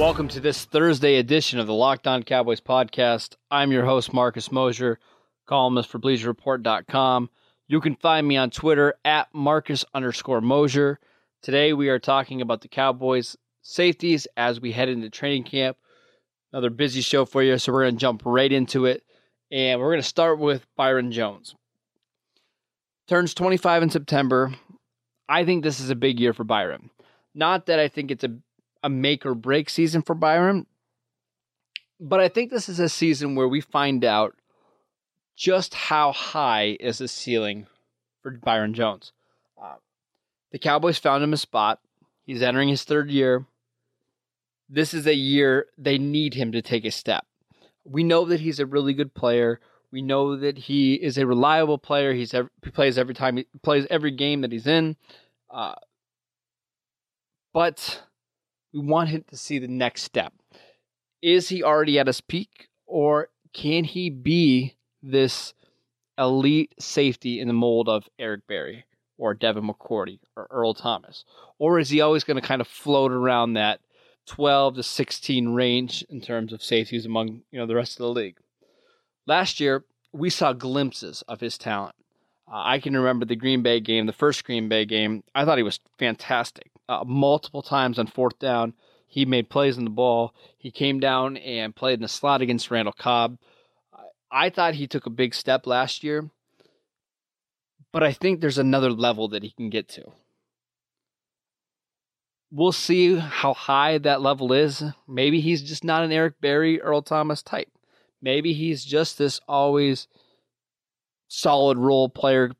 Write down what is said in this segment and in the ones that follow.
Welcome to this Thursday edition of the Locked On Cowboys podcast. I'm your host, Marcus Mosher, columnist for BleacherReport.com. You can find me on Twitter at Marcus underscore Mosher. Today we are talking about the Cowboys safeties as we head into training camp. Another busy show for you, so we're going to jump right into it. And we're going to start with Byron Jones. Turns 25 in September. I think this is a big year for Byron. Not that I think it's a a make or break season for Byron. But I think this is a season where we find out just how high is the ceiling for Byron Jones. Uh, the Cowboys found him a spot. He's entering his third year. This is a year they need him to take a step. We know that he's a really good player. We know that he is a reliable player. He's every, he plays every time he plays every game that he's in. Uh, but we want him to see the next step. Is he already at his peak, or can he be this elite safety in the mold of Eric Berry or Devin McCourty or Earl Thomas? Or is he always going to kind of float around that 12 to 16 range in terms of safeties among you know the rest of the league? Last year, we saw glimpses of his talent. Uh, I can remember the Green Bay game, the first Green Bay game. I thought he was fantastic. Uh, multiple times on fourth down, he made plays on the ball. He came down and played in the slot against Randall Cobb. I thought he took a big step last year, but I think there's another level that he can get to. We'll see how high that level is. Maybe he's just not an Eric Berry, Earl Thomas type. Maybe he's just this always solid role player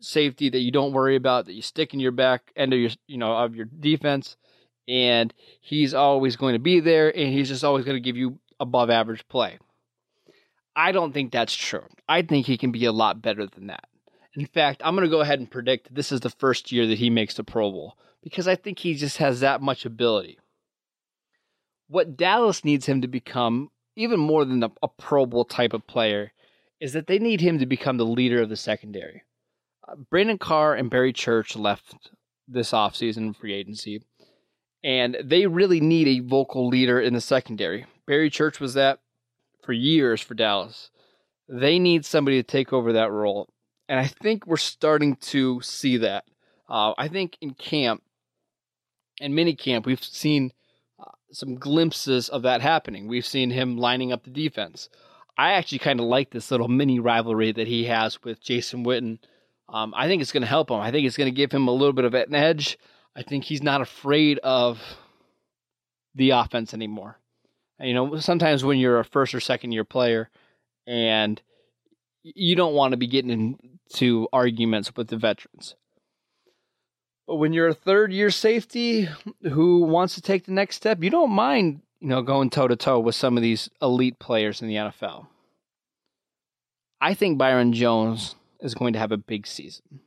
safety that you don't worry about that you stick in your back end of your you know of your defense and he's always going to be there and he's just always going to give you above average play. I don't think that's true. I think he can be a lot better than that. In fact, I'm going to go ahead and predict this is the first year that he makes the Pro Bowl because I think he just has that much ability. What Dallas needs him to become, even more than a, a Pro Bowl type of player, is that they need him to become the leader of the secondary. Brandon Carr and Barry Church left this offseason free agency, and they really need a vocal leader in the secondary. Barry Church was that for years for Dallas. They need somebody to take over that role, and I think we're starting to see that. Uh, I think in camp and mini camp, we've seen uh, some glimpses of that happening. We've seen him lining up the defense. I actually kind of like this little mini rivalry that he has with Jason Witten. Um, I think it's going to help him. I think it's going to give him a little bit of an edge. I think he's not afraid of the offense anymore. You know, sometimes when you're a first or second year player and you don't want to be getting into arguments with the veterans. But when you're a third year safety who wants to take the next step, you don't mind you know, going toe to toe with some of these elite players in the NFL. I think Byron Jones is going to have a big season.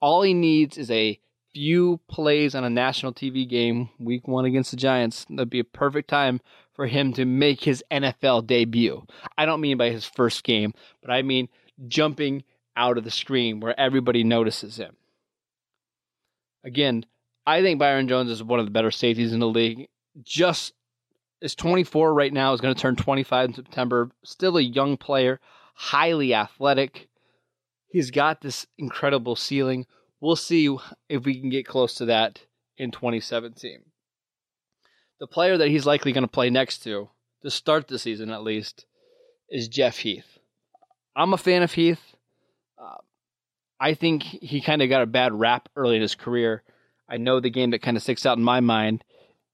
All he needs is a few plays on a national TV game, week one against the Giants. That'd be a perfect time for him to make his NFL debut. I don't mean by his first game, but I mean jumping out of the screen where everybody notices him. Again, I think Byron Jones is one of the better safeties in the league. Just is 24 right now, is going to turn 25 in September. Still a young player, highly athletic. He's got this incredible ceiling. We'll see if we can get close to that in 2017. The player that he's likely going to play next to, to start the season at least, is Jeff Heath. I'm a fan of Heath. Uh, I think he kind of got a bad rap early in his career. I know the game that kind of sticks out in my mind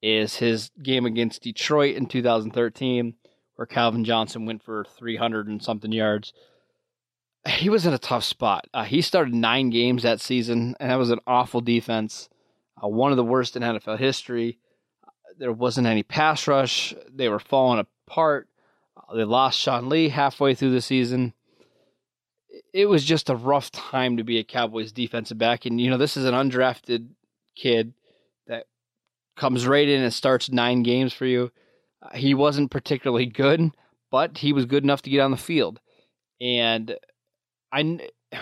is his game against Detroit in 2013, where Calvin Johnson went for 300 and something yards. He was in a tough spot. Uh, he started nine games that season, and that was an awful defense, uh, one of the worst in NFL history. There wasn't any pass rush. They were falling apart. Uh, they lost Sean Lee halfway through the season. It was just a rough time to be a Cowboys defensive back. And, you know, this is an undrafted kid that comes right in and starts nine games for you. Uh, he wasn't particularly good, but he was good enough to get on the field. And I,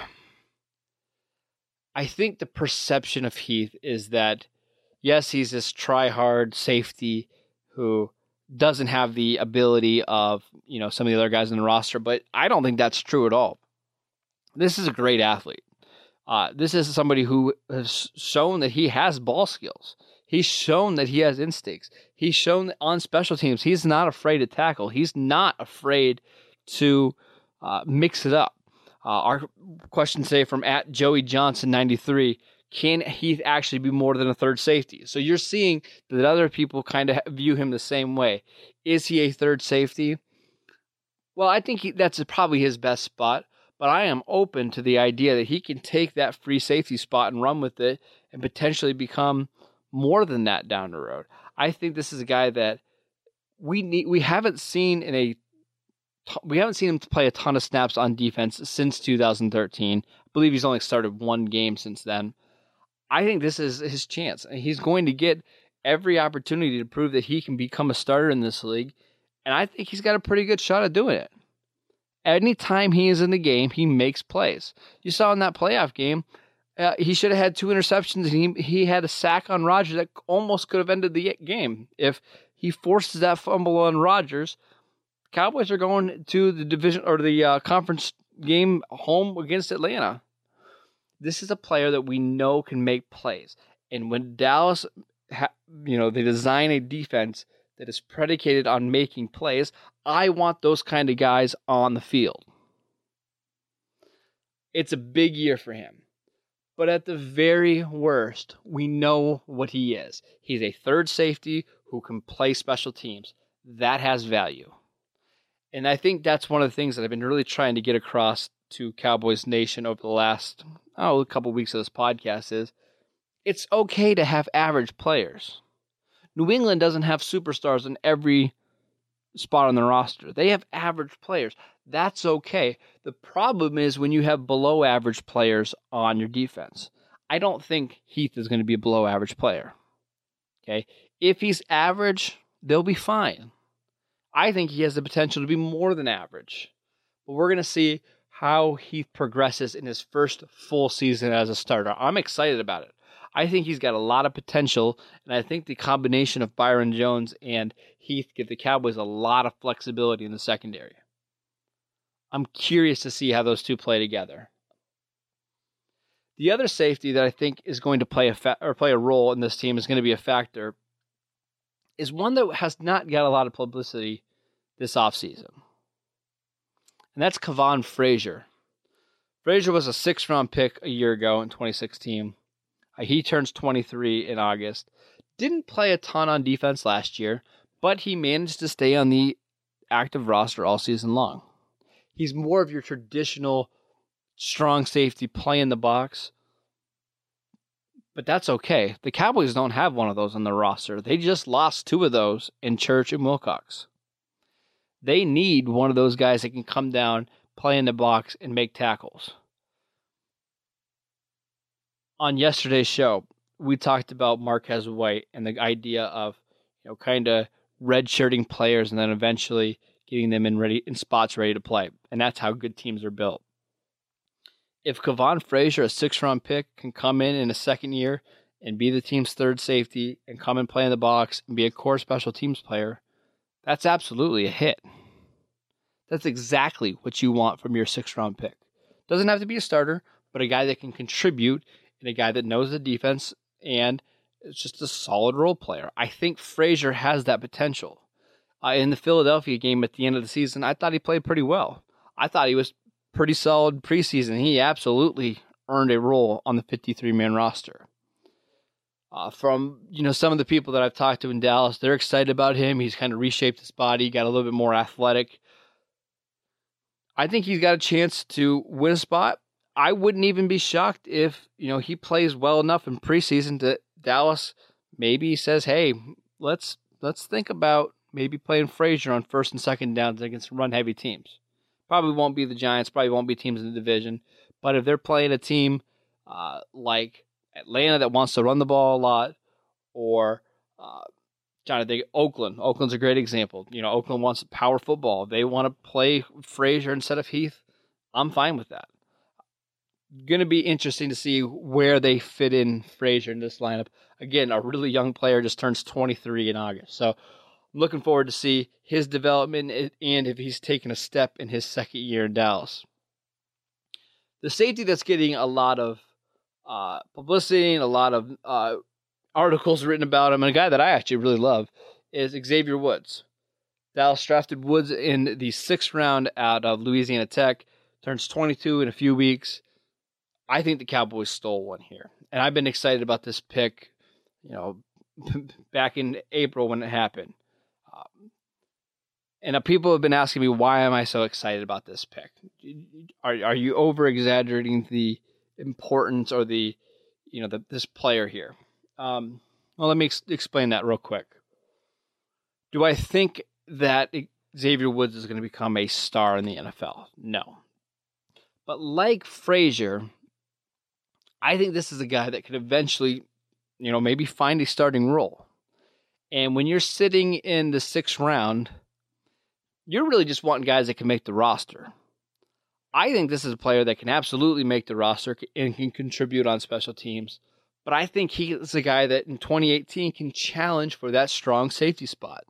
I think the perception of Heath is that, yes, he's this try hard safety who doesn't have the ability of you know some of the other guys in the roster, but I don't think that's true at all. This is a great athlete. Uh, this is somebody who has shown that he has ball skills. He's shown that he has instincts. He's shown on special teams he's not afraid to tackle. He's not afraid to uh, mix it up. Uh, our question today from at Joey Johnson 93 can Heath actually be more than a third safety? So you're seeing that other people kind of view him the same way. Is he a third safety? Well, I think he, that's probably his best spot, but I am open to the idea that he can take that free safety spot and run with it and potentially become more than that down the road. I think this is a guy that we need we haven't seen in a we haven't seen him play a ton of snaps on defense since 2013. I believe he's only started one game since then. I think this is his chance. He's going to get every opportunity to prove that he can become a starter in this league, and I think he's got a pretty good shot at doing it. Anytime he is in the game, he makes plays. You saw in that playoff game, uh, he should have had two interceptions, and he he had a sack on Rodgers that almost could have ended the game if he forces that fumble on Rodgers Cowboys are going to the division or the uh, conference game home against Atlanta. This is a player that we know can make plays. And when Dallas, ha- you know, they design a defense that is predicated on making plays, I want those kind of guys on the field. It's a big year for him. But at the very worst, we know what he is. He's a third safety who can play special teams. That has value. And I think that's one of the things that I've been really trying to get across to Cowboys Nation over the last oh a couple of weeks of this podcast is it's okay to have average players. New England doesn't have superstars in every spot on the roster. They have average players. That's okay. The problem is when you have below average players on your defense. I don't think Heath is going to be a below average player. Okay? If he's average, they'll be fine. I think he has the potential to be more than average. But we're going to see how he progresses in his first full season as a starter. I'm excited about it. I think he's got a lot of potential, and I think the combination of Byron Jones and Heath give the Cowboys a lot of flexibility in the secondary. I'm curious to see how those two play together. The other safety that I think is going to play a fa- or play a role in this team is going to be a factor is one that has not got a lot of publicity this offseason. And that's Kavon Frazier. Frazier was a six round pick a year ago in 2016. Uh, he turns 23 in August. Didn't play a ton on defense last year, but he managed to stay on the active roster all season long. He's more of your traditional strong safety play in the box but that's okay. The Cowboys don't have one of those on their roster. They just lost two of those in Church and Wilcox. They need one of those guys that can come down, play in the box, and make tackles. On yesterday's show, we talked about Marquez White and the idea of, you know, kind of redshirting players and then eventually getting them in ready in spots ready to play. And that's how good teams are built if Kavon Frazier, a six round pick, can come in in a second year and be the team's third safety and come and play in the box and be a core special teams player, that's absolutely a hit. That's exactly what you want from your six round pick. Doesn't have to be a starter, but a guy that can contribute and a guy that knows the defense and it's just a solid role player. I think Frazier has that potential. Uh, in the Philadelphia game at the end of the season, I thought he played pretty well. I thought he was pretty solid preseason. He absolutely earned a role on the 53 man roster. Uh, from you know some of the people that I've talked to in Dallas, they're excited about him. He's kind of reshaped his body, got a little bit more athletic. I think he's got a chance to win a spot. I wouldn't even be shocked if, you know, he plays well enough in preseason that Dallas maybe says, "Hey, let's let's think about maybe playing Frazier on first and second downs against run heavy teams." Probably won't be the Giants, probably won't be teams in the division, but if they're playing a team uh, like Atlanta that wants to run the ball a lot, or uh, trying to think Oakland. Oakland's a great example. You know, Oakland wants power football. They want to play Frazier instead of Heath. I'm fine with that. Going to be interesting to see where they fit in Frazier in this lineup. Again, a really young player just turns 23 in August. So looking forward to see his development and if he's taken a step in his second year in Dallas. The safety that's getting a lot of uh, publicity and a lot of uh, articles written about him, and a guy that I actually really love is Xavier Woods. Dallas drafted Woods in the sixth round out of Louisiana Tech, turns 22 in a few weeks. I think the Cowboys stole one here, and I've been excited about this pick. You know, back in April when it happened, and uh, people have been asking me why am I so excited about this pick? Are are you over exaggerating the importance or the you know the, this player here? Um, well, let me ex- explain that real quick. Do I think that Xavier Woods is going to become a star in the NFL? No. But like Frazier, I think this is a guy that could eventually, you know, maybe find a starting role. And when you're sitting in the sixth round, you're really just wanting guys that can make the roster. I think this is a player that can absolutely make the roster and can contribute on special teams. But I think he's a guy that in 2018 can challenge for that strong safety spot.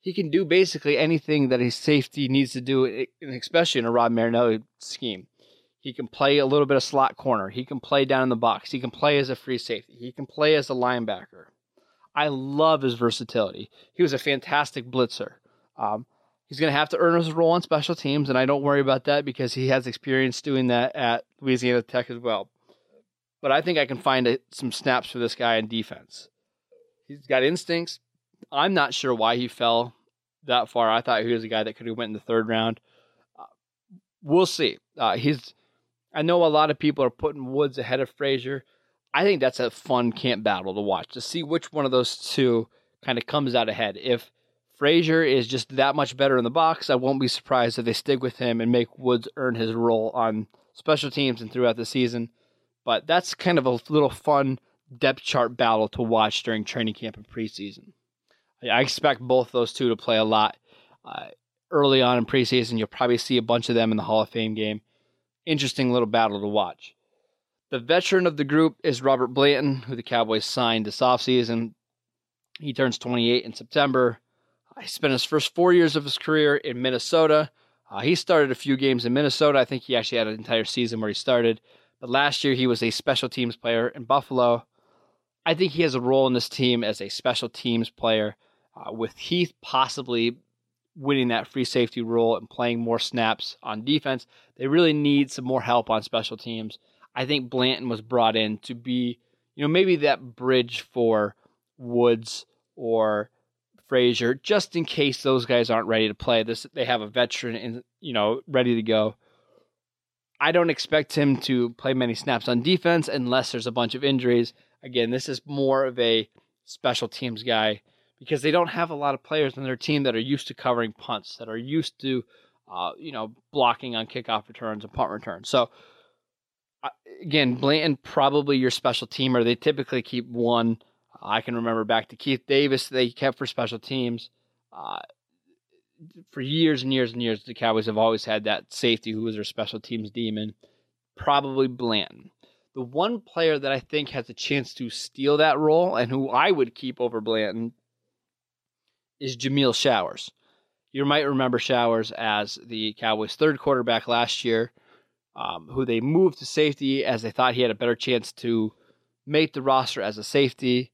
He can do basically anything that a safety needs to do, especially in a Rod Marinelli scheme. He can play a little bit of slot corner. He can play down in the box. He can play as a free safety. He can play as a linebacker. I love his versatility. He was a fantastic blitzer. Um, he's going to have to earn his role on special teams, and I don't worry about that because he has experience doing that at Louisiana Tech as well. But I think I can find a, some snaps for this guy in defense. He's got instincts. I'm not sure why he fell that far. I thought he was a guy that could have went in the third round. Uh, we'll see. Uh, he's. I know a lot of people are putting Woods ahead of Frazier. I think that's a fun camp battle to watch to see which one of those two kind of comes out ahead. If Frazier is just that much better in the box, I won't be surprised if they stick with him and make Woods earn his role on special teams and throughout the season. But that's kind of a little fun depth chart battle to watch during training camp and preseason. I expect both those two to play a lot uh, early on in preseason. You'll probably see a bunch of them in the Hall of Fame game. Interesting little battle to watch. The veteran of the group is Robert Blanton, who the Cowboys signed this offseason. He turns 28 in September. He spent his first four years of his career in Minnesota. Uh, he started a few games in Minnesota. I think he actually had an entire season where he started. But last year he was a special teams player in Buffalo. I think he has a role in this team as a special teams player, uh, with Heath possibly winning that free safety role and playing more snaps on defense. They really need some more help on special teams. I think Blanton was brought in to be, you know, maybe that bridge for Woods or Frazier, just in case those guys aren't ready to play. This they have a veteran and you know ready to go. I don't expect him to play many snaps on defense unless there's a bunch of injuries. Again, this is more of a special teams guy because they don't have a lot of players on their team that are used to covering punts, that are used to, uh, you know, blocking on kickoff returns and punt returns. So, again, Blanton probably your special teamer. They typically keep one. I can remember back to Keith Davis, they kept for special teams. Uh, for years and years and years, the Cowboys have always had that safety who was their special teams demon, probably Blanton. The one player that I think has a chance to steal that role and who I would keep over Blanton is Jameill Showers. You might remember Showers as the Cowboys' third quarterback last year, um, who they moved to safety as they thought he had a better chance to make the roster as a safety.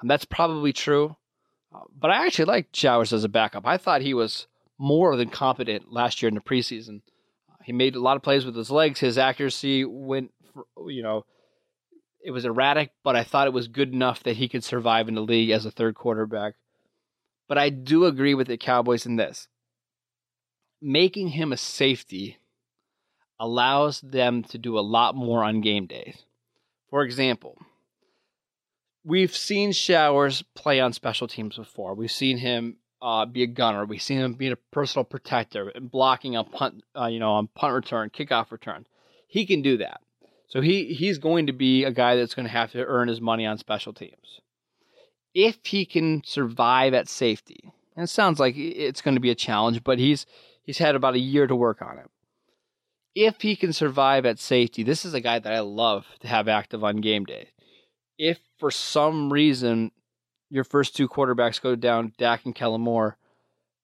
Um, that's probably true. Uh, but I actually liked Showers as a backup. I thought he was more than competent last year in the preseason. Uh, he made a lot of plays with his legs. His accuracy went, for, you know, it was erratic, but I thought it was good enough that he could survive in the league as a third quarterback. But I do agree with the Cowboys in this. making him a safety allows them to do a lot more on game days. For example, we've seen Showers play on special teams before. We've seen him uh, be a gunner. We've seen him be a personal protector and blocking on punt, uh, you know, on punt return, kickoff return. He can do that. So he he's going to be a guy that's going to have to earn his money on special teams. If he can survive at safety, and it sounds like it's going to be a challenge, but he's he's had about a year to work on it. If he can survive at safety, this is a guy that I love to have active on game day. If for some reason your first two quarterbacks go down, Dak and Kellen Moore,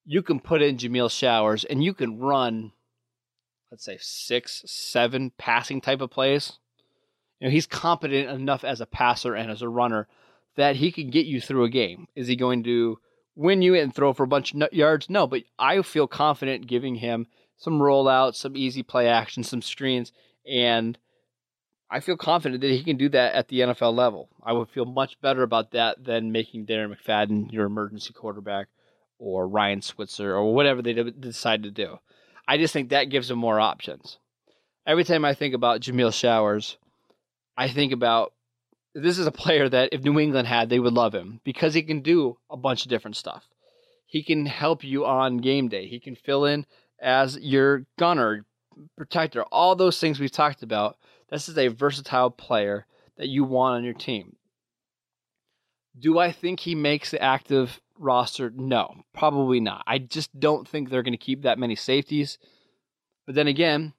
you can put in Jameill Showers and you can run, let's say, six, seven passing type of plays. You know, he's competent enough as a passer and as a runner that he can get you through a game. Is he going to win you and throw for a bunch of yards? No, but I feel confident giving him some rollouts, some easy play action, some screens, and I feel confident that he can do that at the NFL level. I would feel much better about that than making Darren McFadden your emergency quarterback or Ryan Switzer or whatever they decide to do. I just think that gives him more options. Every time I think about Jameill Showers, I think about this is a player that if New England had, they would love him because he can do a bunch of different stuff. He can help you on game day. He can fill in as your gunner, protector, all those things we've talked about this is a versatile player that you want on your team. Do I think he makes the active roster? No, probably not. I just don't think they're going to keep that many safeties. But then again,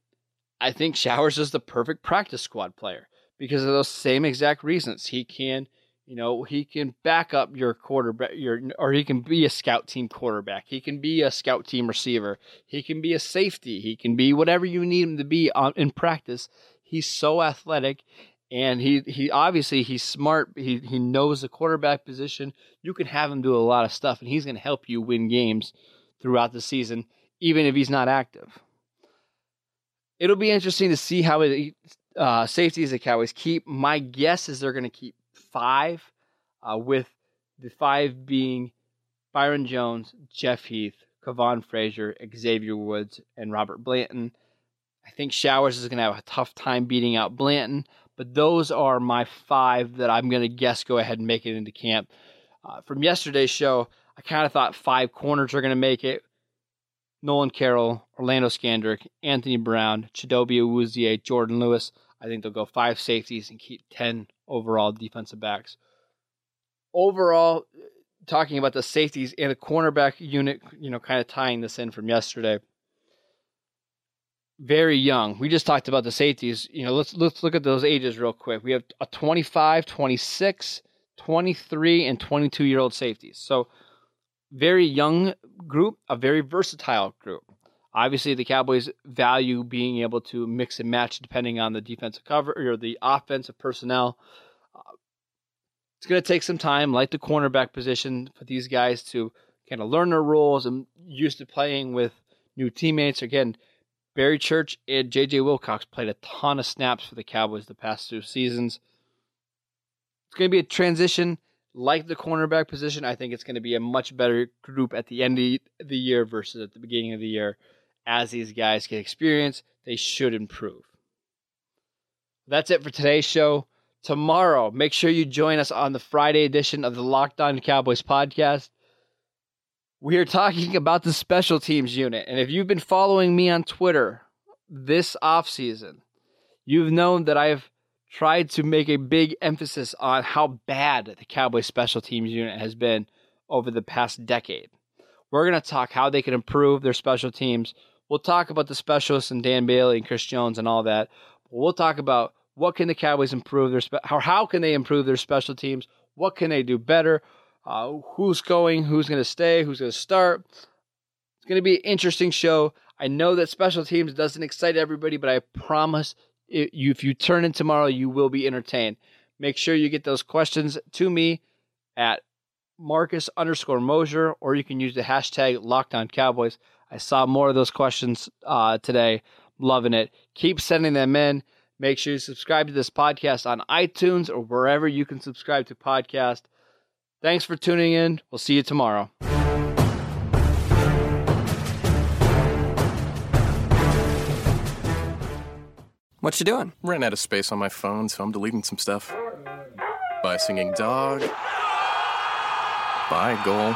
I think Showers is the perfect practice squad player because of those same exact reasons. He can, you know, he can back up your quarterback, your or he can be a scout team quarterback. He can be a scout team receiver. He can be a safety. He can be whatever you need him to be on, in practice. He's so athletic and he he obviously he's smart. He he knows the quarterback position. You can have him do a lot of stuff and he's going to help you win games throughout the season even if he's not active. It'll be interesting to see how it, uh, safeties the Cowboys keep. My guess is they're going to keep five, uh, with the five being Byron Jones, Jeff Heath, Kavon Frazier, Xavier Woods, and Robert Blanton. I think Showers is going to have a tough time beating out Blanton, but those are my five that I'm going to guess go ahead and make it into camp. Uh, from yesterday's show, I kind of thought five corners are going to make it. Nolan Carroll, Orlando Scandrick, Anthony Brown, Chidobe Awuzie, Jourdan Lewis. I think they'll go five safeties and keep 10 overall defensive backs. Overall, talking about the safeties and the cornerback unit, you know, kind of tying this in from yesterday – very young. We just talked about the safeties. You know, let's let's look at those ages real quick. We have a 25, 26, 23 and 22 year old safeties. So very young group, a very versatile group. Obviously, the Cowboys value being able to mix and match depending on the defensive cover or the offensive personnel. Uh, it's going to take some time, like the cornerback position, for these guys to kind of learn their roles and used to playing with new teammates. Again, Barry Church and J.J. Wilcox played a ton of snaps for the Cowboys the past two seasons. It's going to be a transition like the cornerback position. I think it's going to be a much better group at the end of the year versus at the beginning of the year. As these guys get experience, they should improve. That's it for today's show. Tomorrow, make sure you join us on the Friday edition of the Locked On Cowboys podcast we are talking about the special teams unit. And if you've been following me on Twitter this offseason, you've known that I've tried to make a big emphasis on how bad the Cowboys special teams unit has been over the past decade. We're going to talk how they can improve their special teams. We'll talk about the specialists and Dan Bailey and Chris Jones and all that. We'll talk about what can the Cowboys improve their spe- how how can they improve their special teams? What can they do better? uh, who's going, who's going to stay, who's going to start. It's going to be an interesting show. I know that special teams doesn't excite everybody, but I promise it, you, if you turn in tomorrow, you will be entertained. Make sure you get those questions to me at Marcus underscore Mosher, or you can use the hashtag Locked On Cowboys. I saw more of those questions uh, today. Loving it. Keep sending them in. Make sure you subscribe to this podcast on iTunes or wherever you can subscribe to podcast. Thanks for tuning in. We'll see you tomorrow. What you doing? Ran out of space on my phone, so I'm deleting some stuff. By singing dog. Bye, goal.